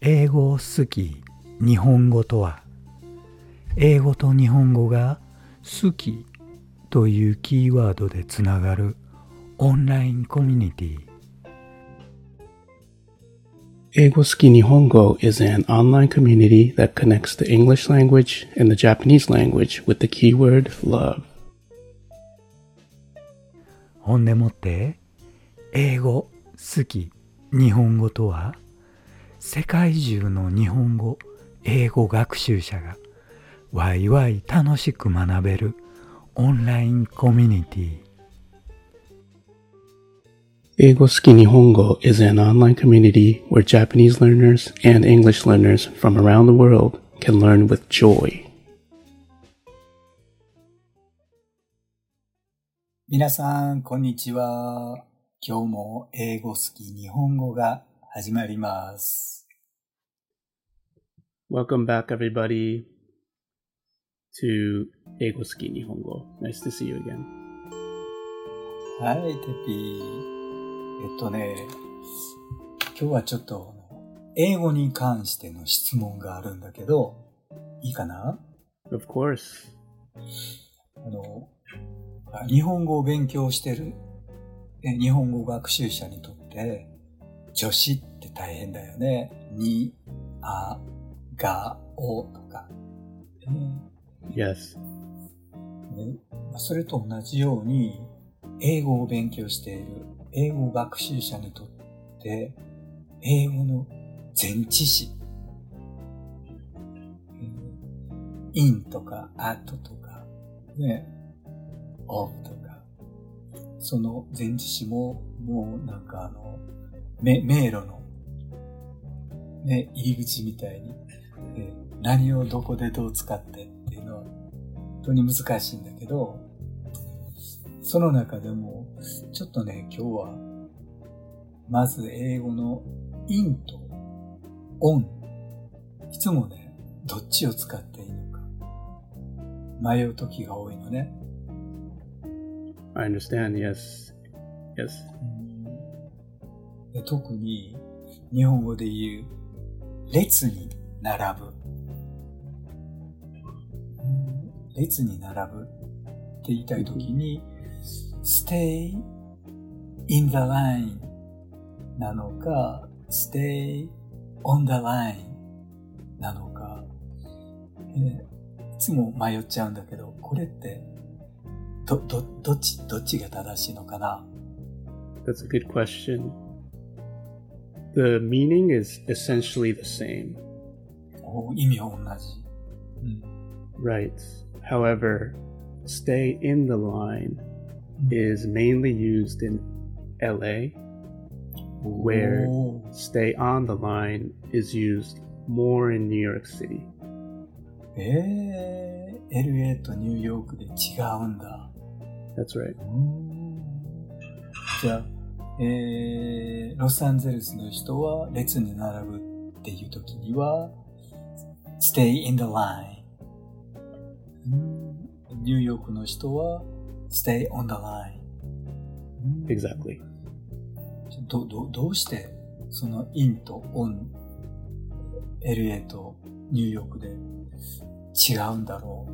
英語好き日本語とは英語と日本語が好きというキーワードでつながるオンラインコミュニティ英語好き日本語 is an online community that connects the English language and the Japanese language with the keyword love. ほんでもって英語好き日本語とは世界中の日本語英語学習者がワイワイ楽しく学べるオンラインコミュニティ英語好き日本語 is an online community where Japanese learners and English learners from around the world can learn with joy. 皆さん、こんにちは。今日も英語好き日本語が始まります。Welcome back, everybody, to 英語好き日本語 Nice to see you again. はい、テピー。えっとね、今日はちょっと、英語に関しての質問があるんだけど、いいかな？Of course. あの、日本語を勉強してる、ね日本語学習者にとって、助詞って大変だよね。に、あ、が、おとか。ね Yes. ねまあそれと同じように、英語を勉強している英語学習者にとって、英語の前置詞、in とか at とか、ね、of とか、その前置詞も、もうなんかあの、め迷路の、ね、入り口みたいに、えー何をどこでどう使ってっていうのは、本当に難しいんだけど、その中でも、ちょっとね、今日は、まず英語の in と on。いつもね、どっちを使っていいのか、迷う時が多いのね。I understand. Yes. Yes. で特に、日本語で言う、列に並ぶ。列に並ぶって言いたいときに、stay in the line なのか、stay on the line なのか、えーいつも迷っちゃうんだけど、これって、ど、ど、どっち、どっちが正しいのかな That's a good question. The meaning is essentially the same, お意味は同じ。うん right? However, stay in the line is mainly used in LA, where おー stay on the line is used more in New York City. えー、LA とニューヨークで違うんだ。 That's right. じゃあ、えー、ロサンゼルスの人は列に並ぶっていう時には、stay in the line。 うんニューヨークの人は、stay on the line。うん Exactly. ど、ど、どうして、その in と on、LA とニューヨークで違うんだろ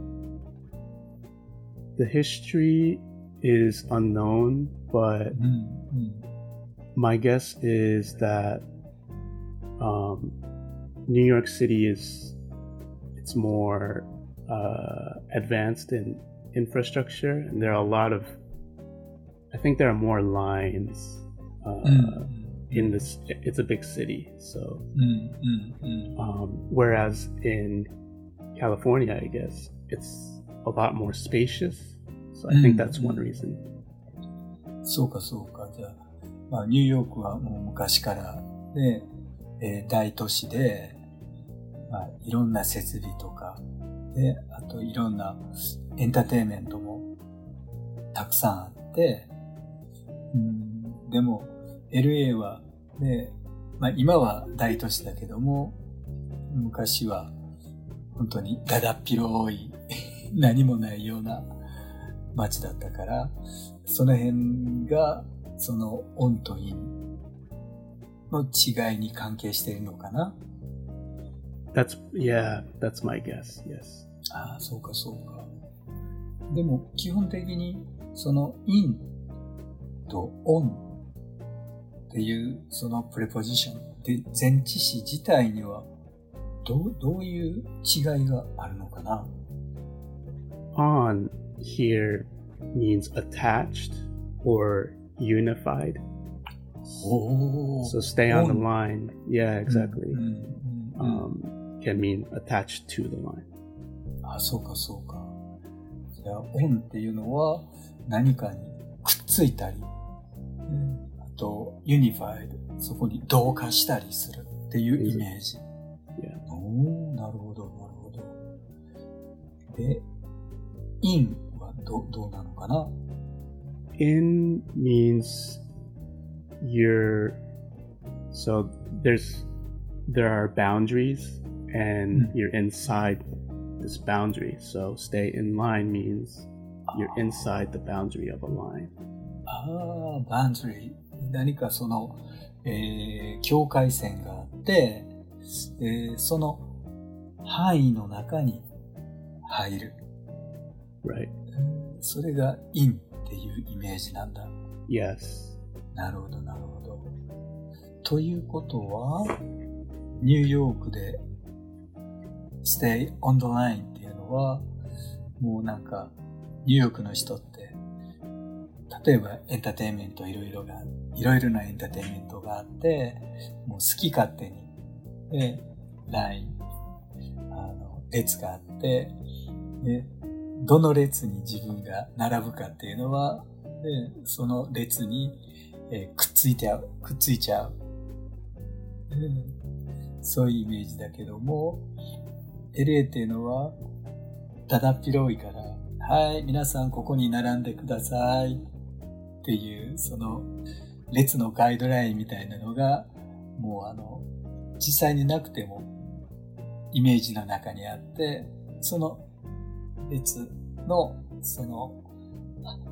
The history is unknown, but う。うん、うん。 my guess is that um, New York City is it's more uh, advanced in infrastructure, and there are a lot of. I think there are more lines uh, うん、 in this. It's a big city, so うん、うん、うん。 um, whereas in California, I guess it's a lot more spacious. So I think Mm, that's one mm. reason. そうかそうか。じゃあ、まあ、ニューヨークはもう昔からで、えー大都市で、まあ、いろんな設備とか、で、あ といろんなエンターテインメントもたくさんあって、うん、でも LA は、ね、まあ今は大都市だけども、昔は本当にだだっ広い 何もないような街だったから、その辺が、そのオンとインの違いに関係しているのかな That's yeah, that's my guess. Yes. ああ、そうかそうか。でも、基本的に、その in と on っていう、そのプレポジションで、前置詞自体には、どう、どういう違いがあるのかな On here means attached or unified. So stay on the line. Yeah, exactly. Um, can mean attached to the line. あ、そうかそうか。じゃあ、オっていうのは何かにくっついたり、あと、ユニファイド、そこに同化したりするっていうイメージ。なるほど、なるほど。で、インはど,どうなのかな ?in means you're, so there's, there are boundaries and you're inside this boundary. So stay in line means you're inside the boundary of a line. ああ、バンドリー。何かその、えー境界線があって、えーその範囲の中に入る。Right. それが in っていうイメージなんだ。Yes. なるほど、なるほど。ということは、ニューヨークで stay on the line っていうのは、もうなんか、ニューヨークの人って、例えばエンターテインメントいろいろが、いろいろなエンターテインメントがあって、もう好き勝手に、で、ライン、あの、列があって、で、どの列に自分が並ぶかっていうのは、で、その列に、えーくっついてゃう、くっついちゃう。そういうイメージだけども、LA っていうのは、だだっ広いから、はい、皆さんここに並んでくださいっていう、その、列のガイドラインみたいなのが、もうあの、実際になくても、イメージの中にあって、その列の、その、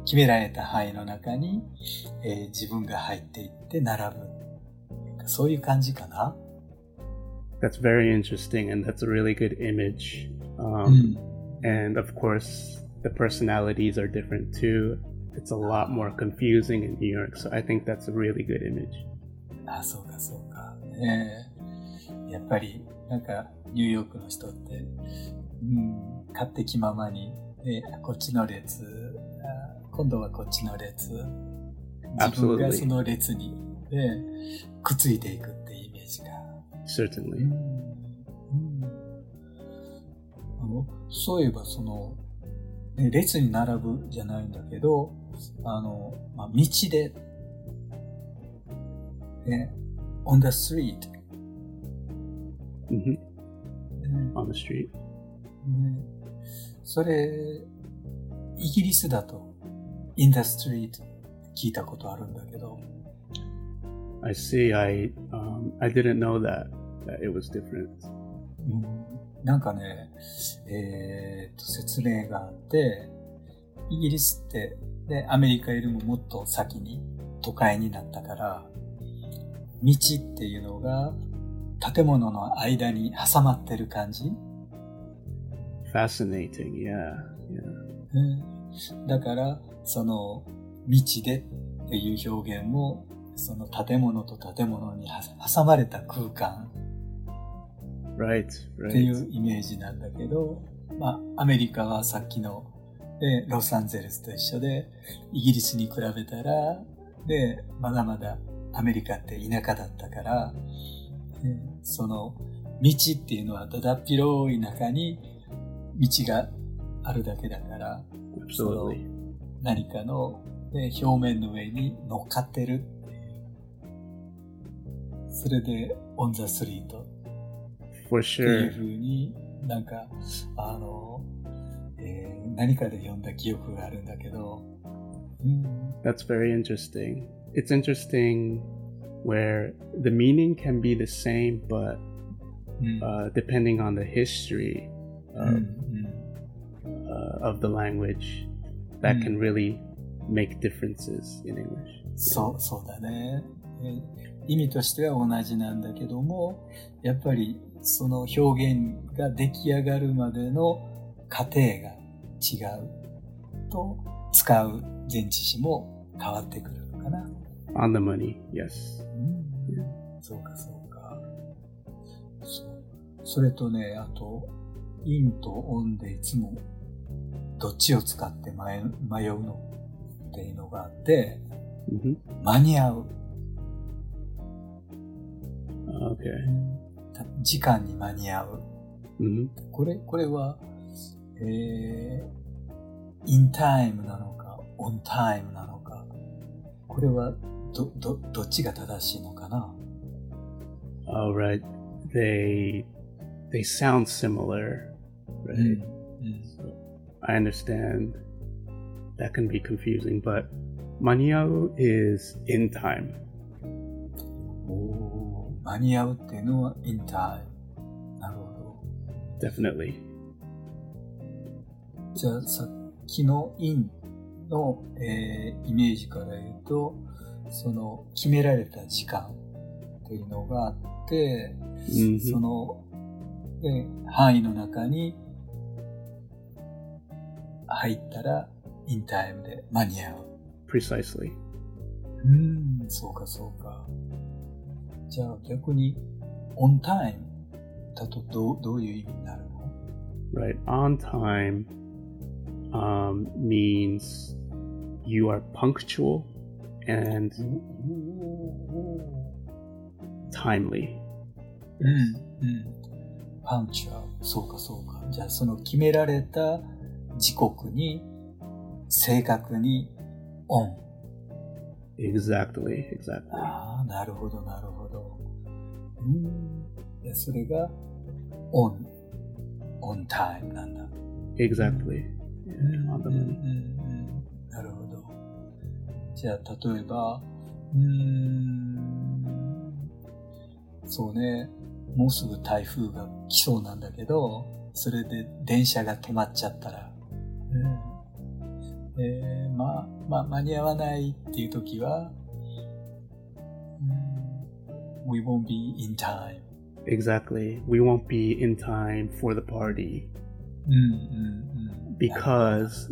決められた範囲の中に、えー自分が入っていって並ぶ。そういう感じかな。That's very interesting and that's a really good image. Um, And of course, the personalities are different too. It's a lot more confusing in New York, so I think that's a really good image. あ、そうかそうか。ねえやっぱり、なんか、ニューヨークの人って、うん、勝手気ままに、ね、こっちの列、あ今度はこっちの列、自分が Absolutely. その列に、ね、くっついていくっていうイメージが。 Certainly. あのそういえばその、ね列に並ぶじゃないんだけど、あの、まあ、道で、ね、on the street、hmm ね On the street. ね。それ、イギリスだと、in the street 聞いたことあるんだけど、I see. I um, I didn't know that that it was different. うんなんかね、えーっと、説明があって、イギリスって、ね、アメリカよりももっと先に都会になったから、道っていうのが建物の間に挟まってる感じ、Fascinating. Yeah. Yeah. うんだから、その、道でっていう表現も、その建物と建物には挟まれた空間 Right. ってい.うイメージなんだけど、まあ、アメリカはさっきの、でロサンゼルスと一緒で、イギリスに比べたら、で、まだまだアメリカって田舎だったから、でその道っていうのはだだっ広い中に道があるだけだから、Absolutely. 何かの、ね、表面の上に乗っかってる。それで、オンザスリート For っていう sure. ふうになんか、あの、えー何かで読んだ記憶があるんだけど、うん、 That's very interesting. It's interesting where the meaning can be the same, but うん、 uh, depending on the history うん of, うん、 uh, of the language, that Mm. can really make differences in English. そう、そうだね。 え意味としては同じなんだけども、やっぱりその表現が出来上がるまでの過程が違うと、使う前置詞も変わってくるのかな。On the money, yes. うんそうか、そうか。そう。それとね、あと、インとオンでいつも、どっちを使って迷迷うのっていうのがあって、hmm 間に合う。Okay. た時間に間に合う。hmm これ、これは、えー、in time なのか、on time なのか、これは、ど、ど、どっちが正しいのかな All right. They they sound similar, right? うん。So I understand that can be confusing, but maniau is in time. おー間に合うっていうのは in time。なるほど。Definitely. じゃあさっきの in の、えーイメージから言うと、その決められた時間っていうのがあって、Mhm. その、ね範囲の中に入ったら、インタイムで間に合う。Precisely. うん、そうかそうか。じゃあ逆に、オンタイムだとどうどういう意味になるの？Right. On time um, means you are punctual and timely. うん、うん。パンチは、そうかそうか。じゃあその決められた時刻に、正確にオン。Exactly. Exactly. ああ、なるほど、なるほど。うん。でそれが、オン、オンタイムなんだ。Exactly. うんうん.うんなるほど。じゃあ、例えば、うーん、そうね、もうすぐ台風が来そうなんだけど、それで電車が止まっちゃったら、うんえーまあ、まあ、間に合わないっていう時は、うん we won't be in time. Exactly. We won't be in time for the party うんうんうん。 because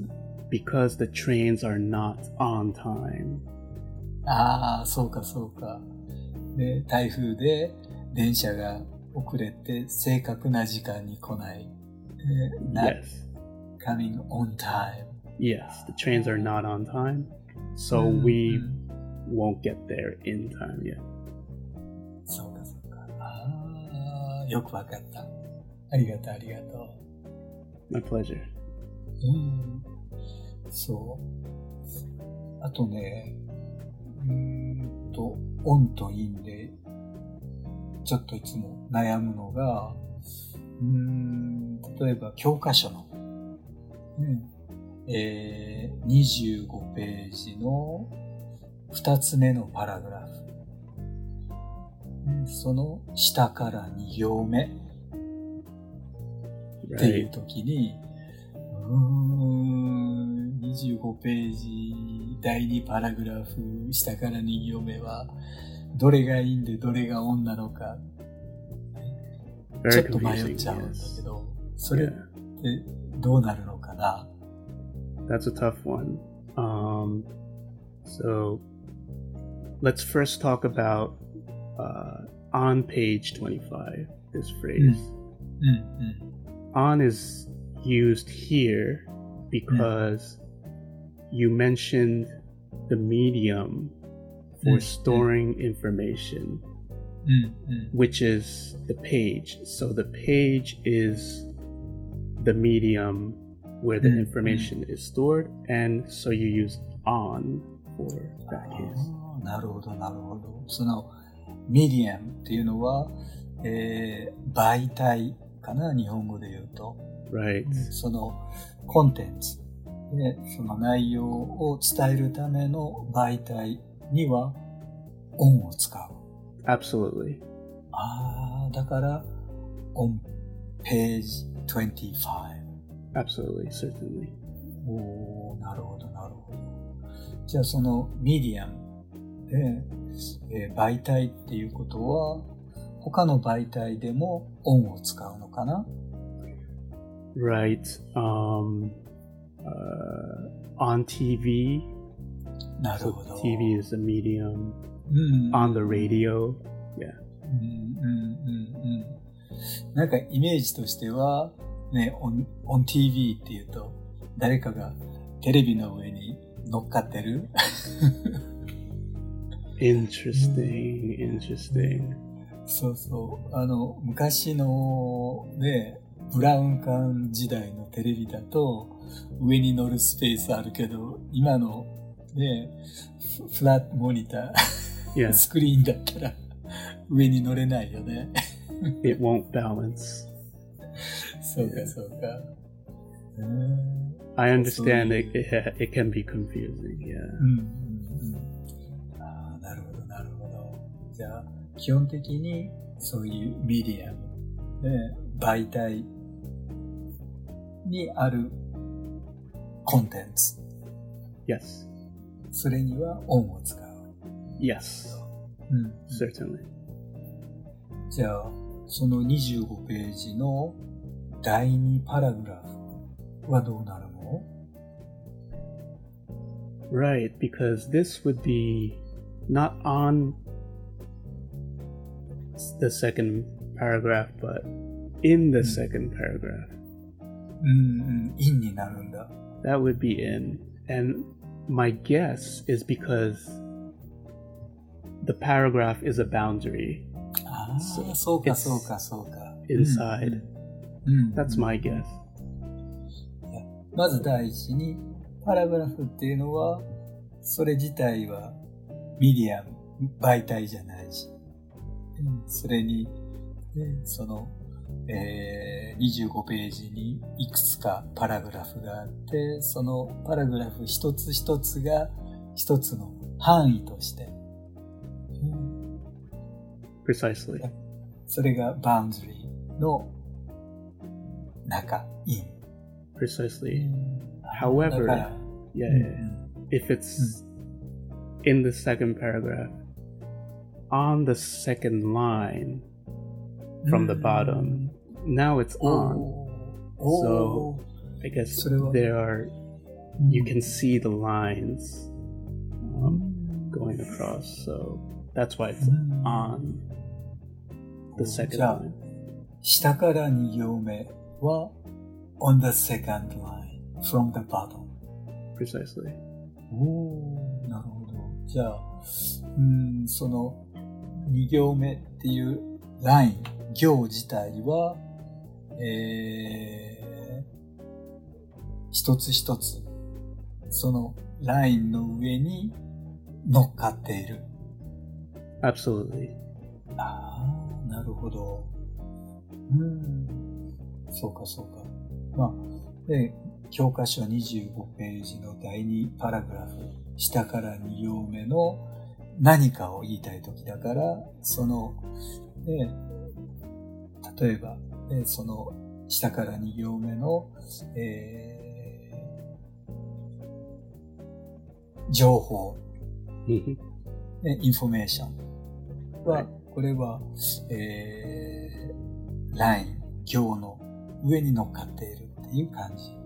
because the trains are not on time. ああ、そうかそうか。で、台風で電車が遅れて正確な時間に来ない。え not Yes. coming on time. Yes, the trains are not on time. So うん we うん won't get there in time yet. よくわかった。ありがとうありがと My pleasure. う。うん。そう。あとね、うーんと、オンとインで、ちょっといつも悩むのが、うーん、例えば教科書の、うんえー、25ページの2つ目のパラグラフ。うんその下から2行目っていう.時に、うーん、25ページ、第2パラグラフ、下から2行目は、どれがいいんでどれがオンなのか、ちょっと迷っ.ちゃうんだ.けど、それっ.てどうなるのかな？That's a tough one. Um, so let's first talk about uh, on page 25, this phrase. うん、うん。 On is used here because you mentioned the medium for Mm, storing information, うん、うん。 which is the page. So the page is the medium where the Mm, information is stored, and so you use on for that case. あーなるほど、なるほど。その、 メディアムっていうのは、えー、媒体かな、日本語で言うと。Right. その、コンテンツ。で、その内容を伝えるための媒体には、オンを使う。Absolutely. ああ、だから、on page 25。Absolutely. Certainly. おーなるほど、なるほど。じゃあそのミディアムで、えー媒体っていうことは、他の媒体でもオンを使うのかな？Right. Um, uh, on TV. なる So ほど。TV is a medium. うん。On the radio. うん Yeah. うんうんうん。なんかイメージとしては、ね、オン、オン TV っていうと、誰かがテレビの上に乗っかってる Interesting. Interesting. そうそう。あの、昔のね、ブラウン管時代のテレビだと、上に乗るスペースあるけど、今のね、フフラットモニター.スクリーンだったら上に乗れないよね。It won't balance. そうか、そうか。I understand it, it. It can be confusing. Yeah. じゃあ、基本的にそういうメディアム、ね、媒体にあるコンテンツ、Yes. それにはオンを使う。Yes. うん、Certainly. じゃあ、その25ページの第2パラグラフはどうなるの？Right, because this would be not on the second paragraph, but in the Hmm. second paragraph. うんうん、インになるんだ。 That would be in. And my guess is because the paragraph is a boundary ああ、そうそうか、 It's そうか、そうか。 inside. うん。うん That's my guess. まず第一に、パラグラフっていうのは、それ自体はミディアム、媒体じゃないし、うん それに、ねその、えー25ページにいくつかパラグラフがあって、そのパラグラフ一つ一つが一つの範囲として、うん Precisely. それがバウンドリーの中、イン。Precisely. だ However, yeah. if it's in the second paragraph, on the second line from the bottom, now it's うん on. おー So- おー I guess それは- there are, you can see the lines um, going across. So that's why it's うん on the second じゃあ line. 下から2行目は on the second line from the bottom. Precisely. おなるほど。じゃあ、うん、その 2行目っていうライン、行自体は、えー、一つ一つ、そのラインの上に乗っかっている。Absolutely. ああ、なるほど。うん。そうか、そうか。まあ、で、教科書25ページの第2パラグラフ、下から2行目の何かを言いたいときだから、その、ね、例えば、ね、その下から2行目の、えー情報、Mhm. ね、インフォメーションは、はいこれは、えー、ライン、行の上に乗っかっているっていう感じ。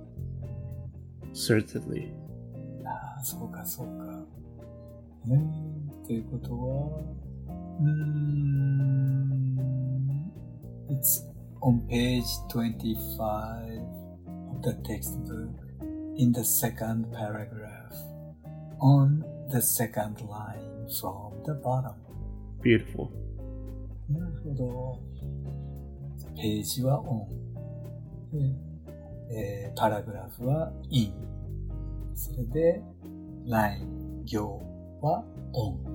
Certainly. ああ、そうか、そうか。ねということは、うーん、It's on page 25 of the textbook in the second paragraph on the second line from the bottom. Beautiful. なるほど。ページはオン。でえーパラグラフはイン。それで、ライン、行はオン。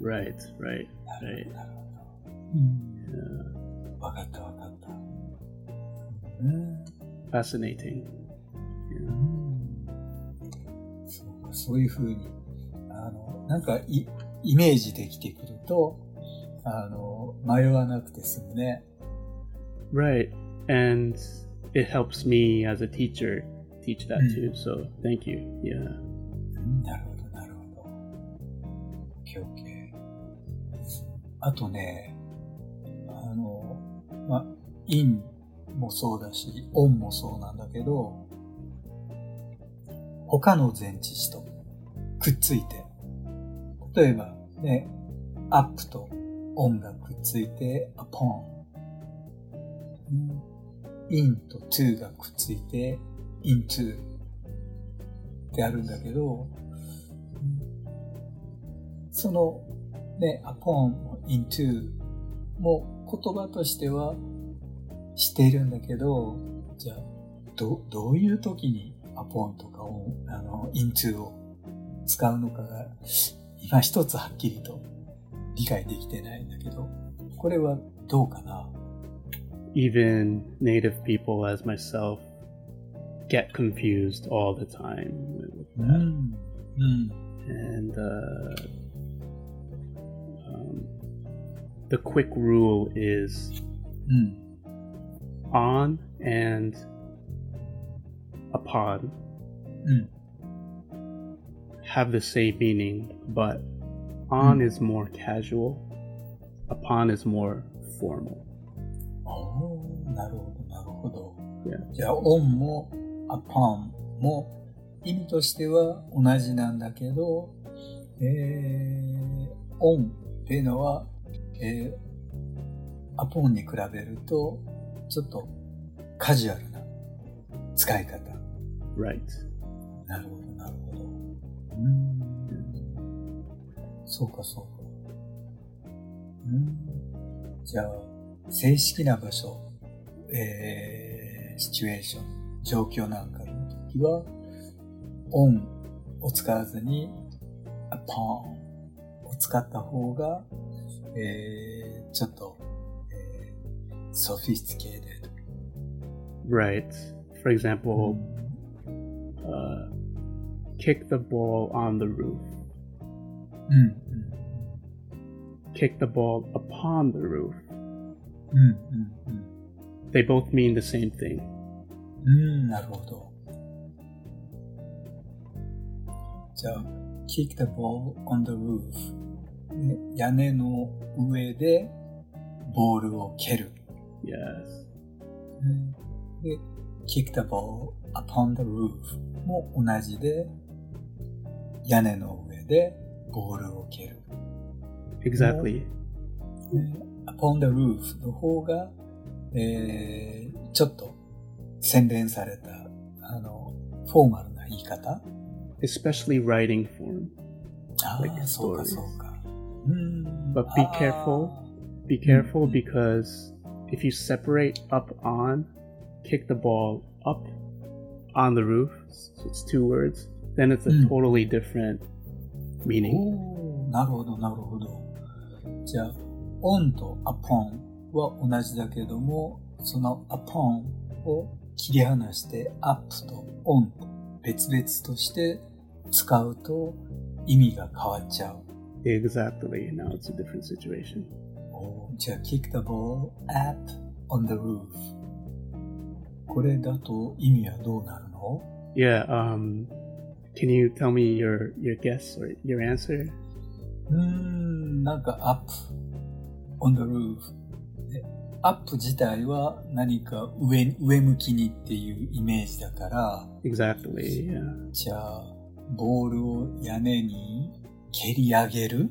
Right, right, right. ほど。なるほど。うん。Yeah. わかったわかった。うん。Fascinating. そうか、そういうふうに、あの、なんかイ、イメージできてくると、あの、迷わなくて済むね。Right. And it helps me as a teacher teach that Mm. too. So thank you. Yeah. うんなるほど、なるほど。オッケーオッケー。あとね、あの、まあ、in もそうだし、on もそうなんだけど、他の前置詞とくっついて、例えば、ね、up と on がくっついて upon、in と to がくっついて into ってあるんだけど、そのね、upon、into も言葉としてはしているんだけど、じゃあ、ど、どういう時に upon とかを、あの、into を使うのかが、今一つはっきりと理解できてないんだけど、これはどうかな Even native people as myself get confused all the time with う that. ん。うん。And uh, the quick rule is うん。 on and upon うん。 have the same meaning, but on Mm. is more casual, upon is more formal. おーなるほど、なるほど。 Yeah. じゃあ、on も upon も意味としては同じなんだけど、えー、on っていうのは、 えー、upon に比べると、ちょっとカジュアルな使い方。Right. なるほど、なるほど。うーん。そうか、そうか。うーん。じゃあ、正式な場所、えー、シチュエーション、状況なんかの時は、on を使わずに、upon を使った方が、えー、ちょっと、えー、sophisticated. Right. For example, mm-hmm. uh, kick the ball on the roof. Mm-hmm. Kick the ball upon the roof. Mm-hmm. They both mean the same thing. うん、なるほど。じゃあ、kick the ball on the roof 屋根の上でボールを蹴る。Yes. で、kick the ball upon the roof も同じで、屋根の上でボールを蹴る。Exactly. ね upon the roof の方が、えー、ちょっと洗練された、あの、フォーマルな言い方 Especially writing form. あ Like あ、そうか.そうか。うん。 But be あー careful. Be careful Mm. because if you separate up on, kick the ball up on the roof, so it's two words, then it's a Mm. totally different meaning. おーなるほど、なるほど。じゃあ、on と upon は同じだけども、その upon を切り離して up と on と別々として使うと意味が変わっちゃう。 Exactly. Now it's a different situation. おーじゃあ、kick the ball up on the roof。これだと意味はどうなるの Yeah. Um, can you tell me your your guess or your answer? うーん、なんか up on the roof。で up 自体は何か上上向きにっていうイメージだから、Exactly. Yeah. じゃあ、ボールを屋根に蹴り上げる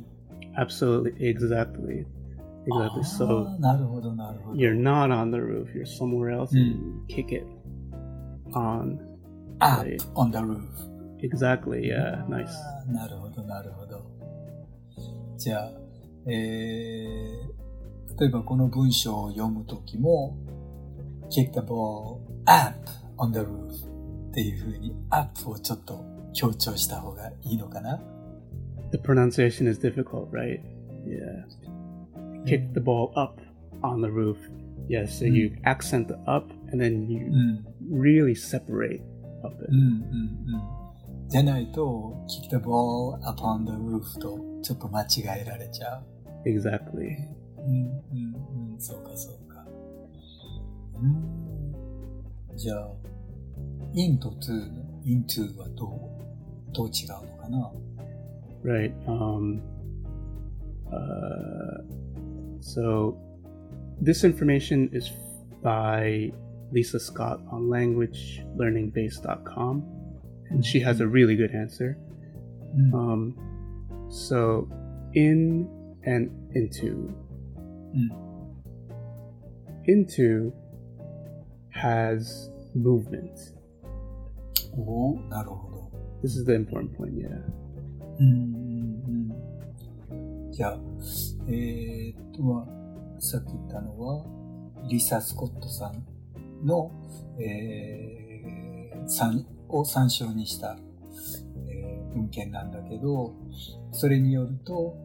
Absolutely. Exactly. Exactly. あ So ーなるほど、なるほど。you're not on the roof. You're somewhere else Mm. and you kick it on. up right. on the roof。Exactly. Yeah. Nice. なるほど、なるほど。じゃあ、えー、例えばこの文章を読むときも、kick the ball up on the roof っていう風に up をちょっと強調した方がいいのかな The pronunciation is difficult, right? Yeah. Kick the ball up on the roof. Yeah, so you accent the up and then う you ん。 really separate up うん it. うんうん。じゃないと、kick the ball upon the roof とちょっと間違えられちゃう。 Exactly. うんうんうん、そうかそうか。うん。じゃあ、in と to の into はどう、どう違うのかな Right. Um uh so this information is by Lisa Scott on languagelearningbase.com, and she has a really good answer. うん。 Um, so, in and into. うん。 Into has movement. おおなるほど。 This is the important point, yeah. うんうんうん。 じゃあ、えーっと、まあ、さっき言ったのは、リサ・スコットさんの、えー、参を参照にした、えー文献なんだけど、それによると、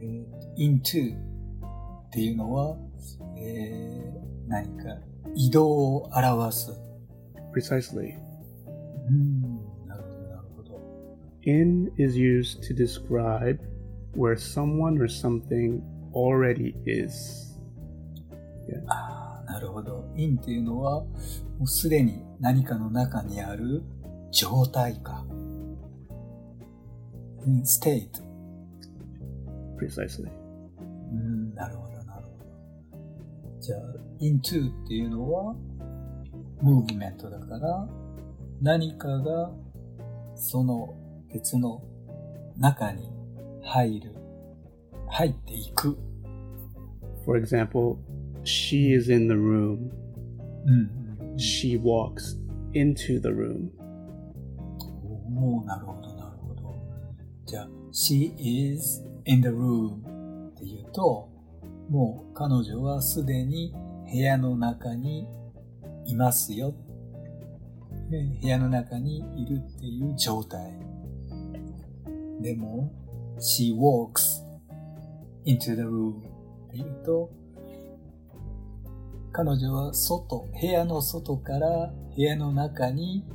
えー into っていうのは、えー何か移動を表す。Precisely. うん、なるほど、なるほど。In is used to describe where someone or something already is. ああ、なるほど。in っていうのは、もうすでに何かの中にある状態か。うん state。Precisely. うん、なるほど、なるほど。じゃあ、into っていうのは、ムーブメントだから、何かがその別の中に入る、入っていく。For example, she is in the room. うん、うん。She walks into the room. おおなるほど、なるほど。じゃあ、she is in the room って言うと、もう彼女はすでに部屋の中にいますよ。ね部屋の中にいるっていう状態。でも、she walks into the room って言うと、彼女は外、部屋の外から部屋の中に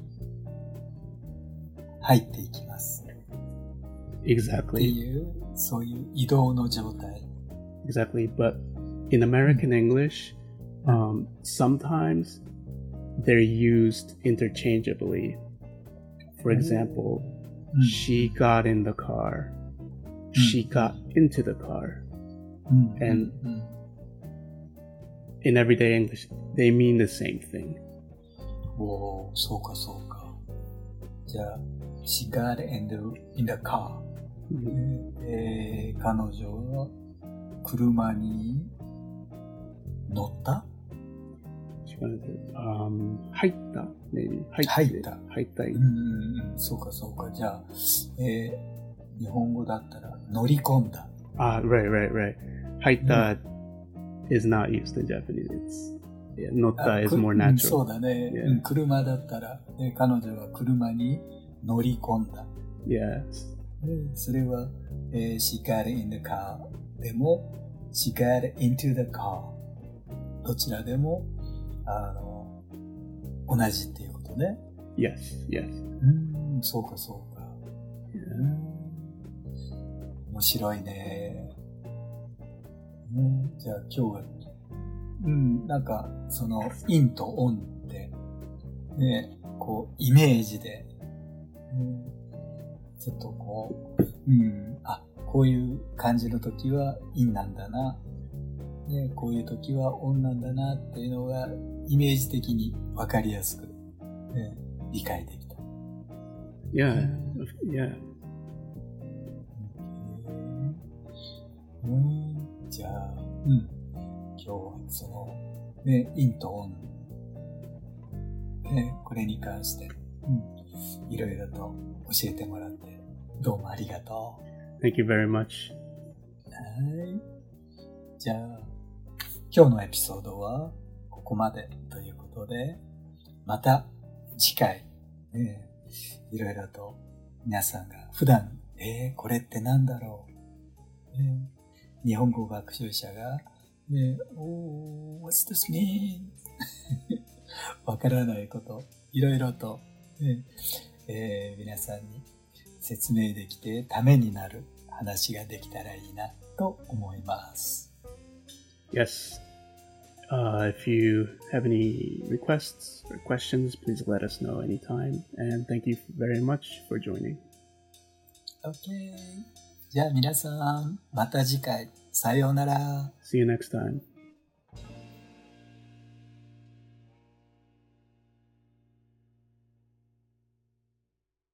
入っていきます。って Exactly. いう、そういう移動の状態。 Exactly. But in American English, um, sometimes they're used interchangeably. For example, うん she got in the car. She got into the car. うん、and- うん、In everyday English, they mean the same thing. おーそうかそうか。じゃあ、she got in the, in the car. えー彼女は車に乗った、into, um, 入った maybe. 入った。入った。うん、そうかそうか。じゃあ、えー日本語だったら乗り込んだ。Ah, right, right, right. 入った is not used in Japanese. It's yeah, 乗った is く more うん natural. そうだね、Yeah. うん車だったら、えー彼女は車に乗り込んだ。Yes. でそれは、えー she got in the car でも、she got into the car どちらでも、あの、同じっていうことね。Yes, yes. うん、そうかそうか。Yeah. 面白いね。うん、じゃあ今日は、うん、なんか、その、in と on って、ね、こう、イメージで、うん、ちょっとこう、うん、あ、こういう感じの時は in なんだな、ね、こういう時は on なんだなっていうのが、イメージ的にわかりやすく、ね、理解できた。Yeah, yeah. うん、じゃあ、うん。今日はその、ね、インとオン。ね、これに関して、うん。いろいろと教えてもらって、どうもありがと Thank you very much. う。はい。じゃあ、今日のエピソードは、ここまでということで、また次回、ね、いろいろと皆さんが普段、えー、これってなんだろう、ね日本語学習者が、ね、おー、what's this mean? わからないこと、いろいろと、ねえー皆さんに説明できてためになる話ができたらいいなと思います。Yes. Uh, if you have any requests or questions, please let us know anytime. And thank you very much for joining. OK。じゃあ皆さん、また次回、さようなら。See you next time.